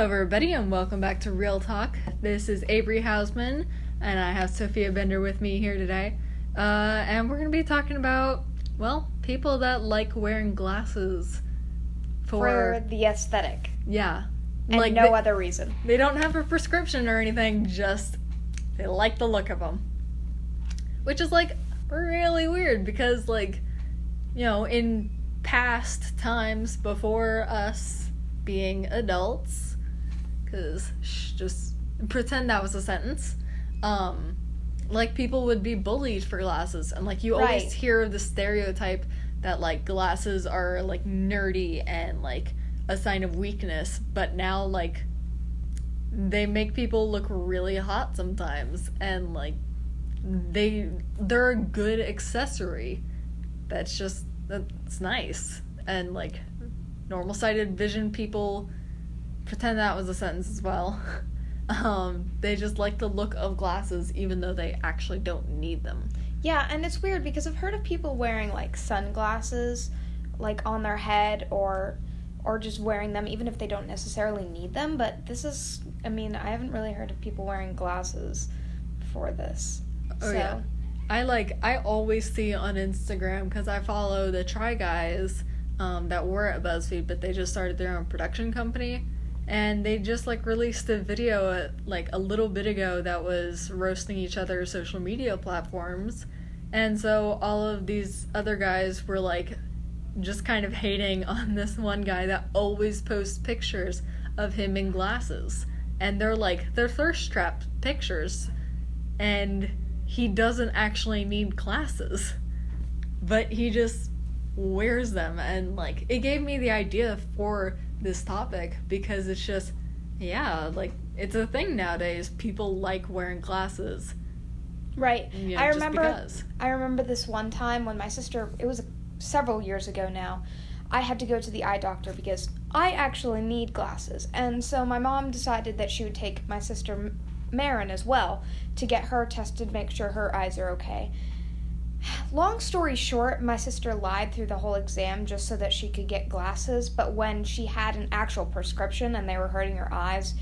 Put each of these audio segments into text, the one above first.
Hello, everybody, and welcome back to Real Talk. This is Avery Hausman, and I have Sophia Bender with me here today. Uh, and we're going to be talking about, well, people that like wearing glasses for. for the aesthetic yeah. and like no they, other reason. they don't have a prescription or anything, just they like the look of them. Which is, like, really weird because, like, you know, in past times before us being adults, because just pretend that was a sentence, um, like people would be bullied for glasses, and like you always Right. hear the stereotype that like glasses are like nerdy and like a sign of weakness, but now like they make people look really hot sometimes, and like they they're a good accessory that's just that's nice and like normal sighted vision people pretend that was a sentence as well um they just like the look of glasses even though they actually don't need them Yeah, and it's weird because I've heard of people wearing like sunglasses like on their head or or just wearing them even if they don't necessarily need them, but this is I mean, I haven't really heard of people wearing glasses for this. Oh, so yeah. I like I always see on Instagram because I follow the Try Guys um, that were at BuzzFeed, but they just started their own production company, and they just like released a video uh, like a little bit ago that was roasting each other's social media platforms, and so all of these other guys were like just kind of hating on this one guy that always posts pictures of him in glasses, and they're like they're thirst trap pictures, and he doesn't actually need glasses but he just wears them. And like it gave me the idea for this topic because it's just yeah like it's a thing nowadays people like wearing glasses right. you know, I remember because. I remember this one time when my sister, it was several years ago now, I had to go to the eye doctor because I actually need glasses. And so my mom decided that she would take my sister Marin as well to get her tested, make sure her eyes are okay. Long story short, my sister lied through the whole exam just so that she could get glasses, but when she had an actual prescription and they were hurting her eyes,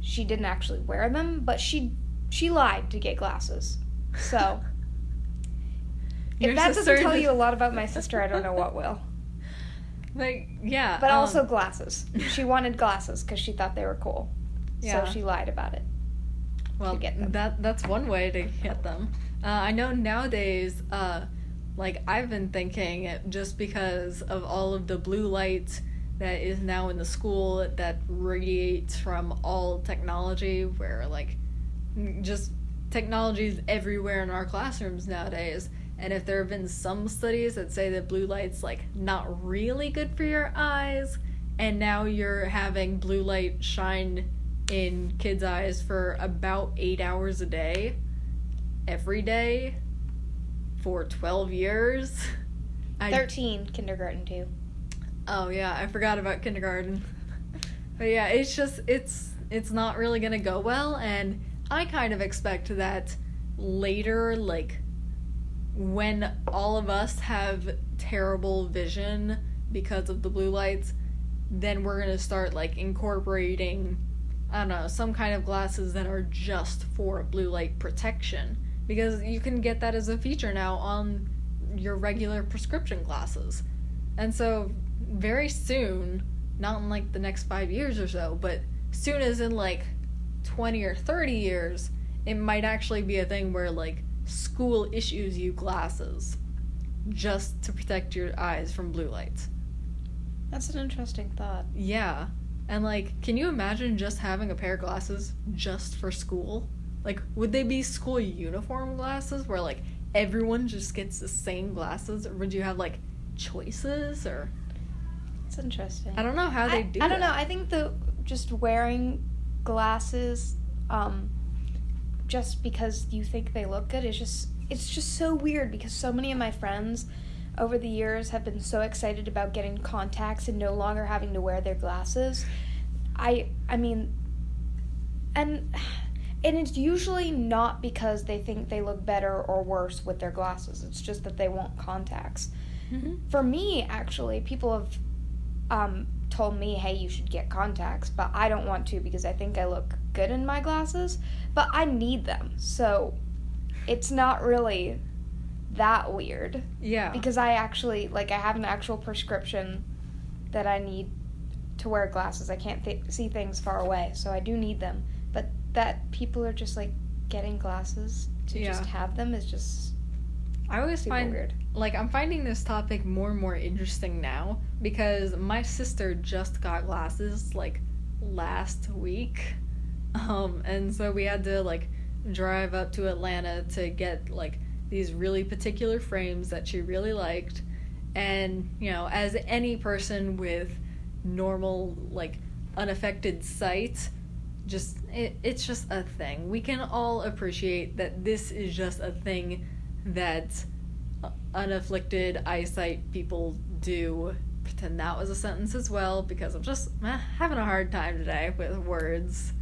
she didn't actually wear them, but she she lied to get glasses. So if that doesn't tell you a lot about my sister, I don't know what will. like yeah But um, also glasses. She wanted glasses because she thought they were cool. Yeah. So she lied about it. well get them. that that's one way to get them uh, i know nowadays uh like i've been thinking just because of all of the blue light that is now in the school that radiates from all technology where like just technology is everywhere in our classrooms nowadays. And if there have been some studies that say that blue light's like not really good for your eyes and now you're having blue light shine in kids' eyes for about eight hours a day, every day, for 12 years. I, 13, kindergarten too. oh yeah, I forgot about kindergarten. but yeah, it's just it's it's not really gonna go well, and I kind of expect that later, like when all of us have terrible vision because of the blue lights, then we're gonna start like incorporating I don't know, some kind of glasses that are just for blue light protection. Because you can get that as a feature now on your regular prescription glasses. And so, very soon, not in like the next five years or so, but soon as in like 20 or 30 years, it might actually be a thing where like school issues you glasses just to protect your eyes from blue lights. That's an interesting thought. Yeah. And like, can you imagine just having a pair of glasses just for school? Like, would they be school uniform glasses where like everyone just gets the same glasses, or would you have like choices? Or It's interesting. I don't know how they I, do. I don't know. I think the just wearing glasses, um, just because you think they look good is just it's just so weird because so many of my friends over the years have been so excited about getting contacts and no longer having to wear their glasses. I I mean and and it's usually not because they think they look better or worse with their glasses. It's just that they want contacts Mhm. for me actually people have um, told me, hey, you should get contacts, but I don't want to because I think I look good in my glasses, but I need them. So it's not really that weird Yeah. because I actually, like, I have an actual prescription that I need to wear glasses. I can't th- see things far away, so I do need them. That people are just like getting glasses to just have them is just I always find weird. like I'm finding this topic more and more interesting now because my sister just got glasses like last week. Um and so we had to like drive up to Atlanta to get like these really particular frames that she really liked and you know as any person with normal like unaffected sight just it, it's just a thing. We can all appreciate that this is just a thing that unafflicted eyesight people do. Pretend that was a sentence as well because i'm just eh, having a hard time today with words.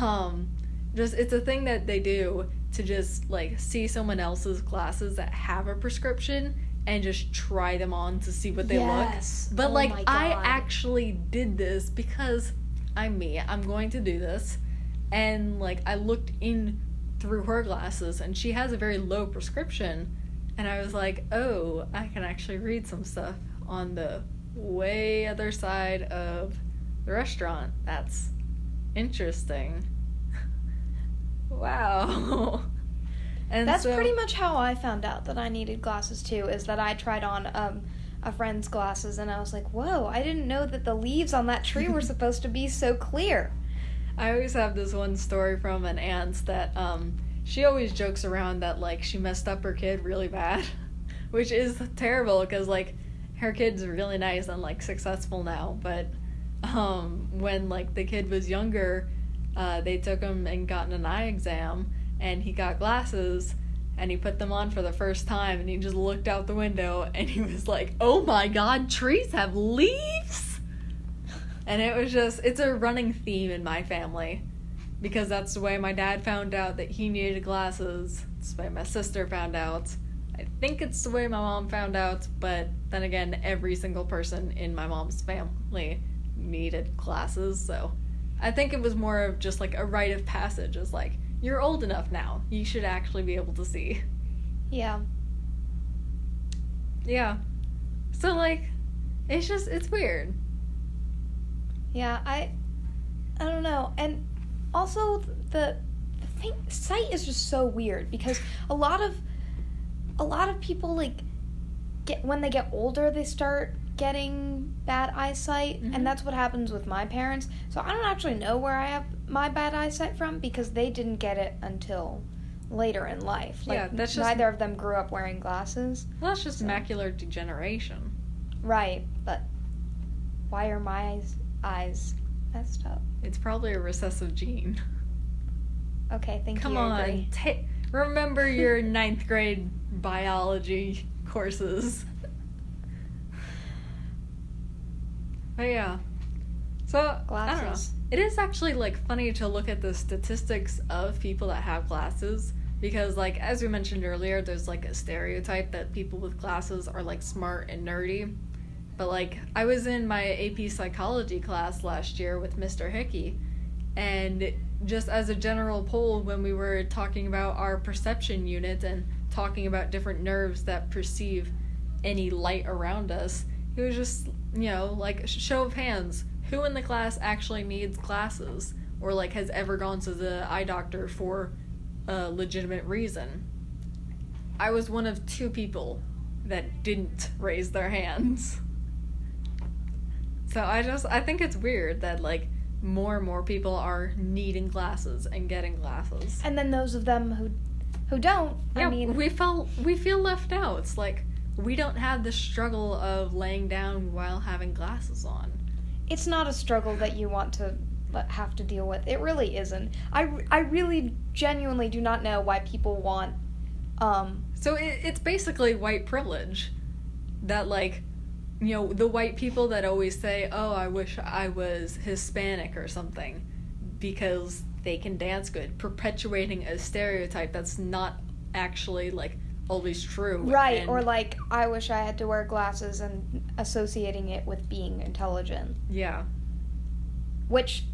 Um just it's a thing that they do to just like see someone else's glasses that have a prescription and just try them on to see what they Yes. look but Oh like i actually did this because i'm me i'm going to do this. And like i looked in through her glasses and she has a very low prescription. And i was like oh i can actually read some stuff on the way other side of the restaurant. That's interesting. Wow. And That's so- pretty much how I found out that I needed glasses too. Is that I tried on um, a friend's glasses and I was like, "Whoa! I didn't know that the leaves on that tree were supposed to be so clear." I always have this one story from an aunt that um she always jokes around that like she messed up her kid really bad, which is terrible because like her kid's really nice and like successful now, but um when like the kid was younger, uh they took him and gotten an eye exam and he got glasses and he put them on for the first time and he just looked out the window and he was like, "Oh my god, trees have leaves?" And it was just, it's a running theme in my family because that's the way my dad found out that he needed glasses. It's the way my sister found out. I think it's the way my mom found out, but then again, every single person in my mom's family needed glasses, so I think it was more of just like a rite of passage. It's like, you're old enough now, you should actually be able to see. Yeah. Yeah. So, like, it's just, it's weird. Yeah, I I don't know. And also the the thing sight is just so weird because a lot of a lot of people like get when they get older they start getting bad eyesight Mhm. and that's what happens with my parents. So I don't actually know where I have my bad eyesight from because they didn't get it until later in life. Like Yeah, that's just- neither of them grew up wearing glasses. Well, that's just So- macular degeneration. Right, but why are my eyes, eyes messed up? It's probably a recessive gene. Okay, thank Come you. Come on, ta- remember your ninth grade biology courses. But yeah, so I don't know. Glasses. It is actually like funny to look at the statistics of people that have glasses because, like as we mentioned earlier, there's like a stereotype that people with glasses are like smart and nerdy. But like I was in my AP psychology class last year with Mr. Hickey, and just as a general poll, when we were talking about our perception unit and talking about different nerves that perceive any light around us, it was just, you know, like show of hands. Who in the class actually needs glasses or like has ever gone to the eye doctor for a legitimate reason? I was one of two people that didn't raise their hands. So I just I think it's weird that like more and more people are needing glasses and getting glasses. And then those of them who who don't, Yeah, I mean, we felt we feel left out. It's like we don't have the struggle of laying down while having glasses on. It's not a struggle that you want to have to deal with. It really isn't. I, I really genuinely do not know why people want um So it, it's basically white privilege. That like, you know, the white people that always say, "Oh, I wish I was Hispanic or something," because they can dance good, perpetuating a stereotype that's not actually like always true. Right, and- or like I wish I had to wear glasses and associating it with being intelligent, yeah, which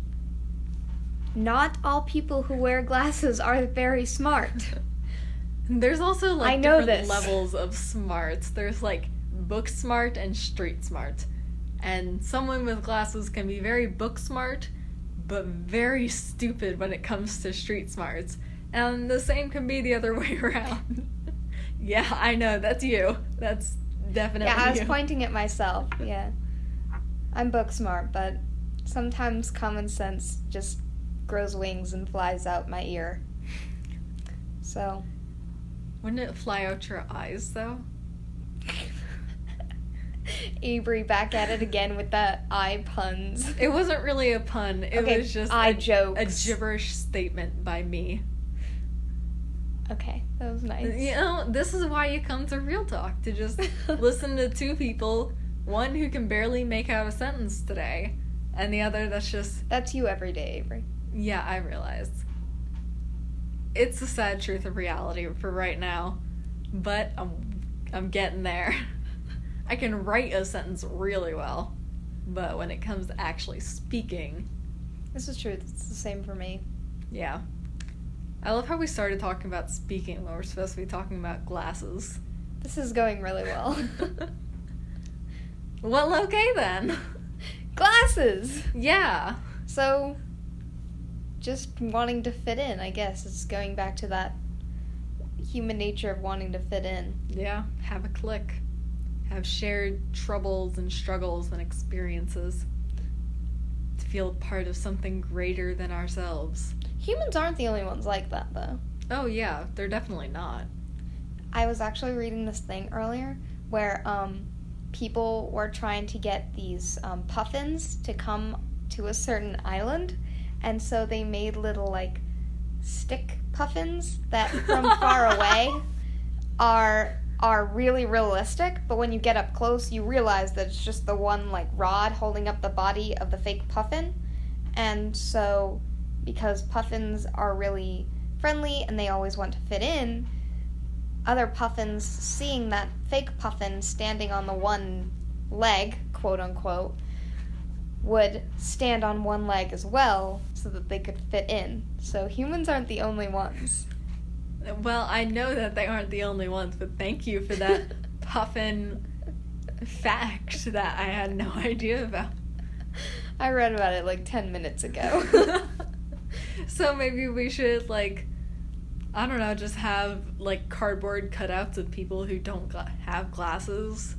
not all people who wear glasses are very smart. There's also like I know different this. levels of smarts. There's like book smart and street smart. And someone with glasses can be very book smart, but very stupid when it comes to street smarts. And the same can be the other way around. Yeah, I know, that's you. That's definitely yeah, I was you. pointing at myself. Yeah. I'm book smart, but sometimes common sense just grows wings and flies out my ear. So, Wouldn't it fly out your eyes though? Avery back at it again with the eye puns. It wasn't really a pun. It Okay, was just eye a, jokes. a gibberish statement by me. Okay, that was nice. You know, this is why you come to Real Talk to just listen to two people, one who can barely make out a sentence today, and the other that's just, That's you every day, Avery. yeah, I realize. It's the sad truth of reality for right now, but I'm I'm getting there. I can write a sentence really well, but when it comes to actually speaking, This is true. It's the same for me. yeah. I love how we started talking about speaking when we're supposed to be talking about glasses. This is going really well. well, okay then. Glasses! Yeah. So, just wanting to fit in, I guess. It's going back to that human nature of wanting to fit in. Yeah. Have a click. Have shared troubles and struggles and experiences. To feel part of something greater than ourselves. Humans aren't the only ones like that, though. Oh, yeah. They're definitely not. I was actually reading this thing earlier where um, people were trying to get these um, puffins to come to a certain island, and so they made little like stick puffins that from far away are are really realistic, but when you get up close, you realize that it's just the one like rod holding up the body of the fake puffin, and so because puffins are really friendly and they always want to fit in other puffins seeing that fake puffin standing on the one leg, quote unquote, would stand on one leg as well so that they could fit in. So humans aren't the only ones. Well, I know that they aren't the only ones, but thank you for that puffin fact that I had no idea about. I read about it like 10 minutes ago. so maybe we should like I don't know, just have like cardboard cutouts of people who don't gla- have glasses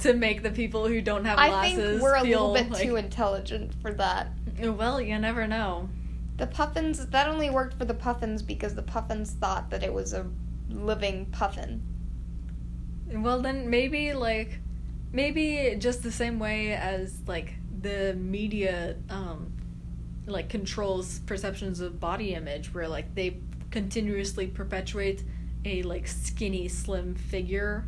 to make the people who don't have I glasses think we're a feel little bit like, too intelligent for that. well, you never know. The puffins, that only worked for the puffins because the puffins thought that it was a living puffin. Well, then maybe like maybe just the same way as like the media um like controls perceptions of body image where like they continuously perpetuate a like skinny slim figure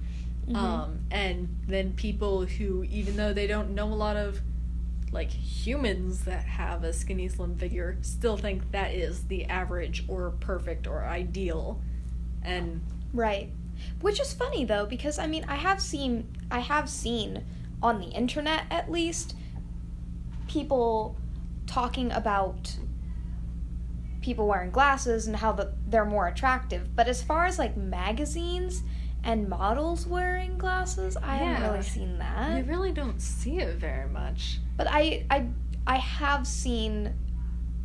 Mhm. um and then people who even though they don't know a lot of like humans that have a skinny slim figure still think that is the average or perfect or ideal and Right. Which is funny though because I mean I have seen I have seen on the internet at least people talking about people wearing glasses and how the, they're more attractive. But as far as like magazines and models wearing glasses, I haven't really seen that. you really don't see it very much But I I I have seen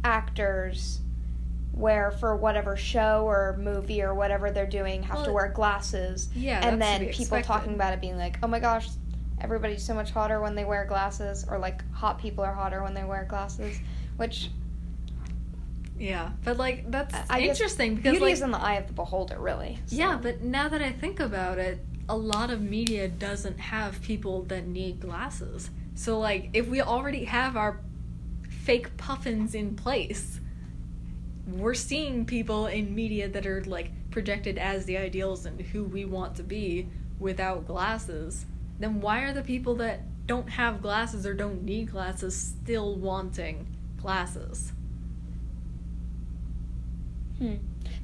actors where for whatever show or movie or whatever they're doing have to wear glasses Yeah, and then people expected. talking about it being like, "Oh my gosh, everybody's so much hotter when they wear glasses," or like hot people are hotter when they wear glasses, which Yeah, but like that's I interesting because beauty like is in the eye of the beholder, really. so. yeah, but now that I think about it, a lot of media doesn't have people that need glasses. So like if we already have our fake puffins in place, we're seeing people in media that are like projected as the ideals and who we want to be without glasses. Then why are the people that don't have glasses or don't need glasses still wanting glasses? Hmm.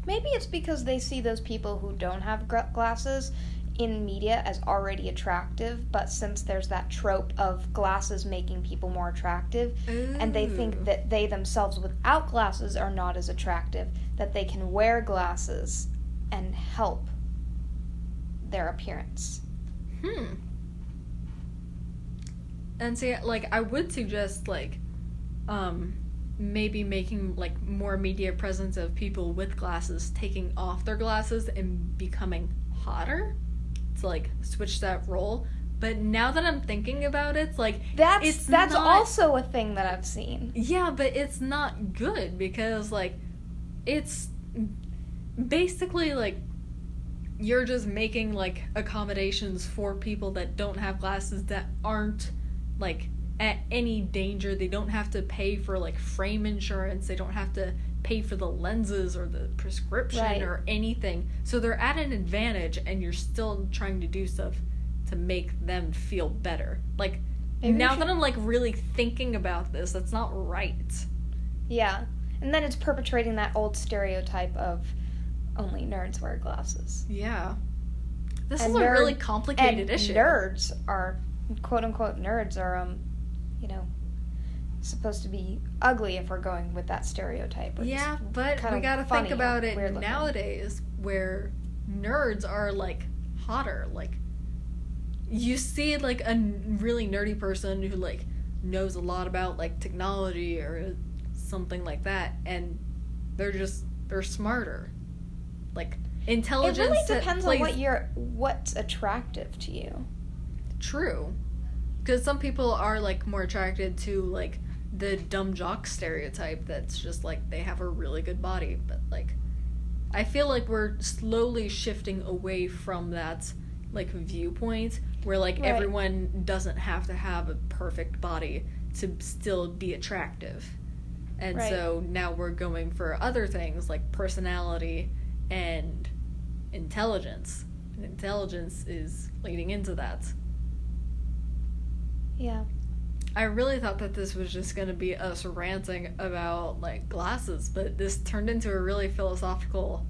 Maybe it's because they see those people who don't have gr- glasses in media as already attractive, but since there's that trope of glasses making people more attractive, and they think that they themselves without glasses are not as attractive, that they can wear glasses and help their appearance. Hmm. And see, like, I would suggest, like, um, maybe making, like, more media presence of people with glasses taking off their glasses and becoming hotter to, like, switch that role. But now that I'm thinking about it, like, That's It's that's not- also a thing that I've seen. yeah, but it's not good because, like, it's basically, like, you're just making, like, accommodations for people that don't have glasses that aren't, like, at any danger. They don't have to pay for, like, frame insurance. They don't have to pay for the lenses or the prescription Right. or anything. So they're at an advantage, and you're still trying to do stuff to make them feel better. Like, Maybe now should- that I'm like really thinking about this, that's not right. Yeah. And then it's perpetrating that old stereotype of only nerds wear glasses. Yeah. This And is a nerd- really complicated issue. nerds are quote unquote nerds are um you know supposed to be ugly if we're going with that stereotype. Yeah, but we gotta think about it nowadays where nerds are like hotter. Like, you see like a really nerdy person who like knows a lot about like technology or something like that, and they're just they're smarter. Like intelligence It really depends on what you're what's attractive to you. True. Because some people are like more attracted to like the dumb jock stereotype that's just like they have a really good body, but like I feel like we're slowly shifting away from that like viewpoint where like Right. everyone doesn't have to have a perfect body to still be attractive. And Right. so now we're going for other things like personality and intelligence. And intelligence is leading into that. Yeah. I really thought that this was just going to be us ranting about like glasses, but this turned into a really philosophical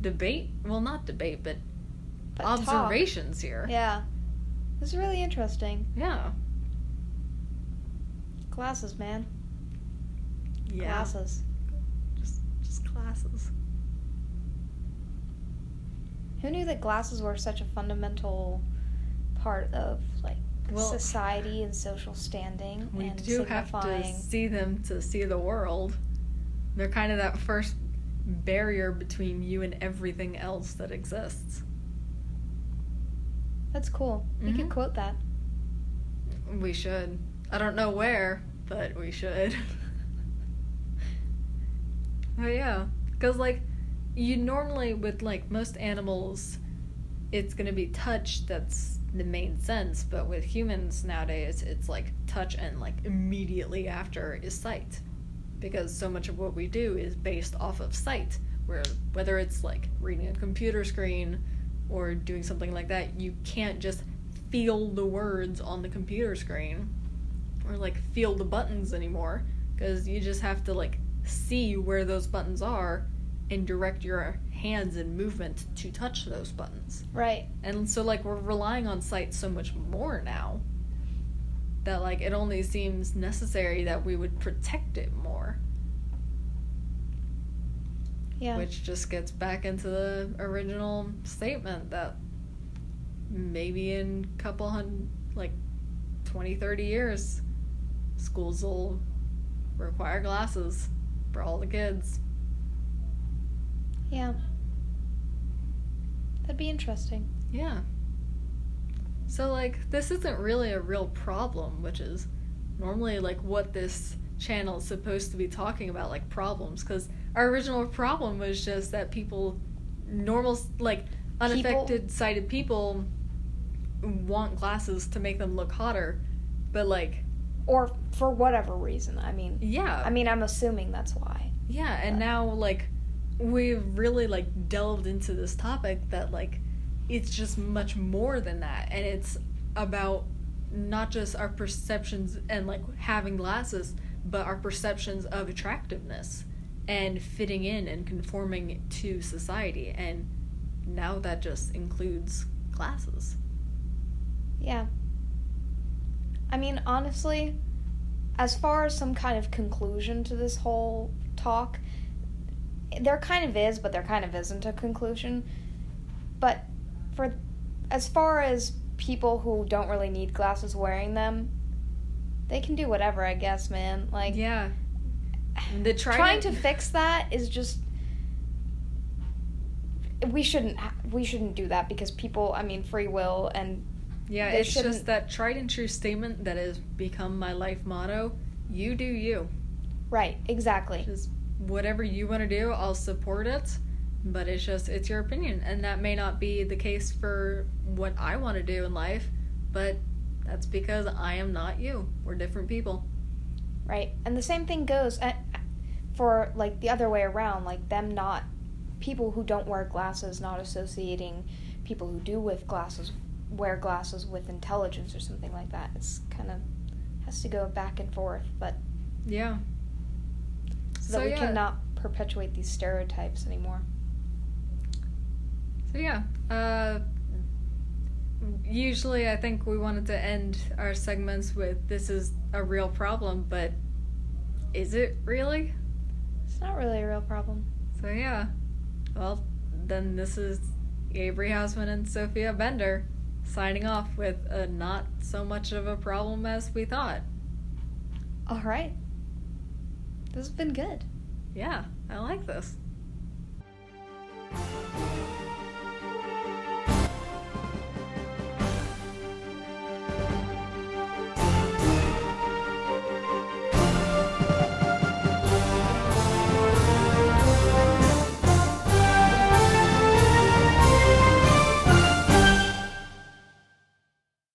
debate. Well, not debate, but, But talk. observations here. Yeah. This is really interesting. Yeah. Glasses, man. Yeah. Glasses. Just just glasses. Who knew that glasses were such a fundamental part of like Well- society and social standing We and do have to see them to see the world. They're kind of that first barrier between you and everything else that exists. That's cool. You could Mhm. quote that. We should. I don't know where, but we should. oh yeah, because like you normally with like most animals, it's gonna be touch that's the main sense, but with humans nowadays, it's like touch and like immediately after is sight, because so much of what we do is based off of sight. Where whether it's like reading a computer screen or doing something like that, you can't just feel the words on the computer screen or like feel the buttons anymore because you just have to like see where those buttons are and direct your hands and movement to touch those buttons. Right. And so like we're relying on sight so much more now that like it only seems necessary that we would protect it more, Yeah. which just gets back into the original statement that maybe in a couple hundred like 20 30 years schools will require glasses for all the kids. yeah. That'd be interesting. Yeah. So like this isn't really a real problem, which is normally like what this channel is supposed to be talking about like problems cuz our original problem was just that people normal like unaffected sighted people want glasses to make them look hotter. But like Or for whatever reason. I mean yeah. I mean I'm assuming that's why. Yeah, and But- now like we've really like delved into this topic that like it's just much more than that and it's about not just our perceptions and like having glasses but our perceptions of attractiveness and fitting in and conforming to society. And now that just includes glasses Yeah. I mean, honestly, as far as some kind of conclusion to this whole talk, there kind of is, but there kind of isn't a conclusion. But for as far as people who don't really need glasses wearing them, they can do whatever, I guess, man. Like Yeah. The trying trident- to fix that is just we shouldn't we shouldn't do that because people, I mean, free will and Yeah, it's just shouldn't- that tried and true statement that has become my life motto. You do you. right, exactly. Just whatever you want to do, I'll support it. But it's just it's your opinion, and that may not be the case for what I want to do in life. But that's because I am not you. We're different people. Right. And the same thing goes uh, for like the other way around, like them not people who don't wear glasses not associating people who do with glasses wear glasses with intelligence or something like that. It's kind of has to go back and forth, but Yeah. So, that we yeah. cannot perpetuate these stereotypes anymore. So yeah. Uh, usually, I think we wanted to end our segments with "This is a real problem," but is it really? It's not really a real problem. So yeah. Well, then this is Avery Hausman and Sophia Bender signing off with a not so much of a problem as we thought. All right. This has been good. Yeah, I like this.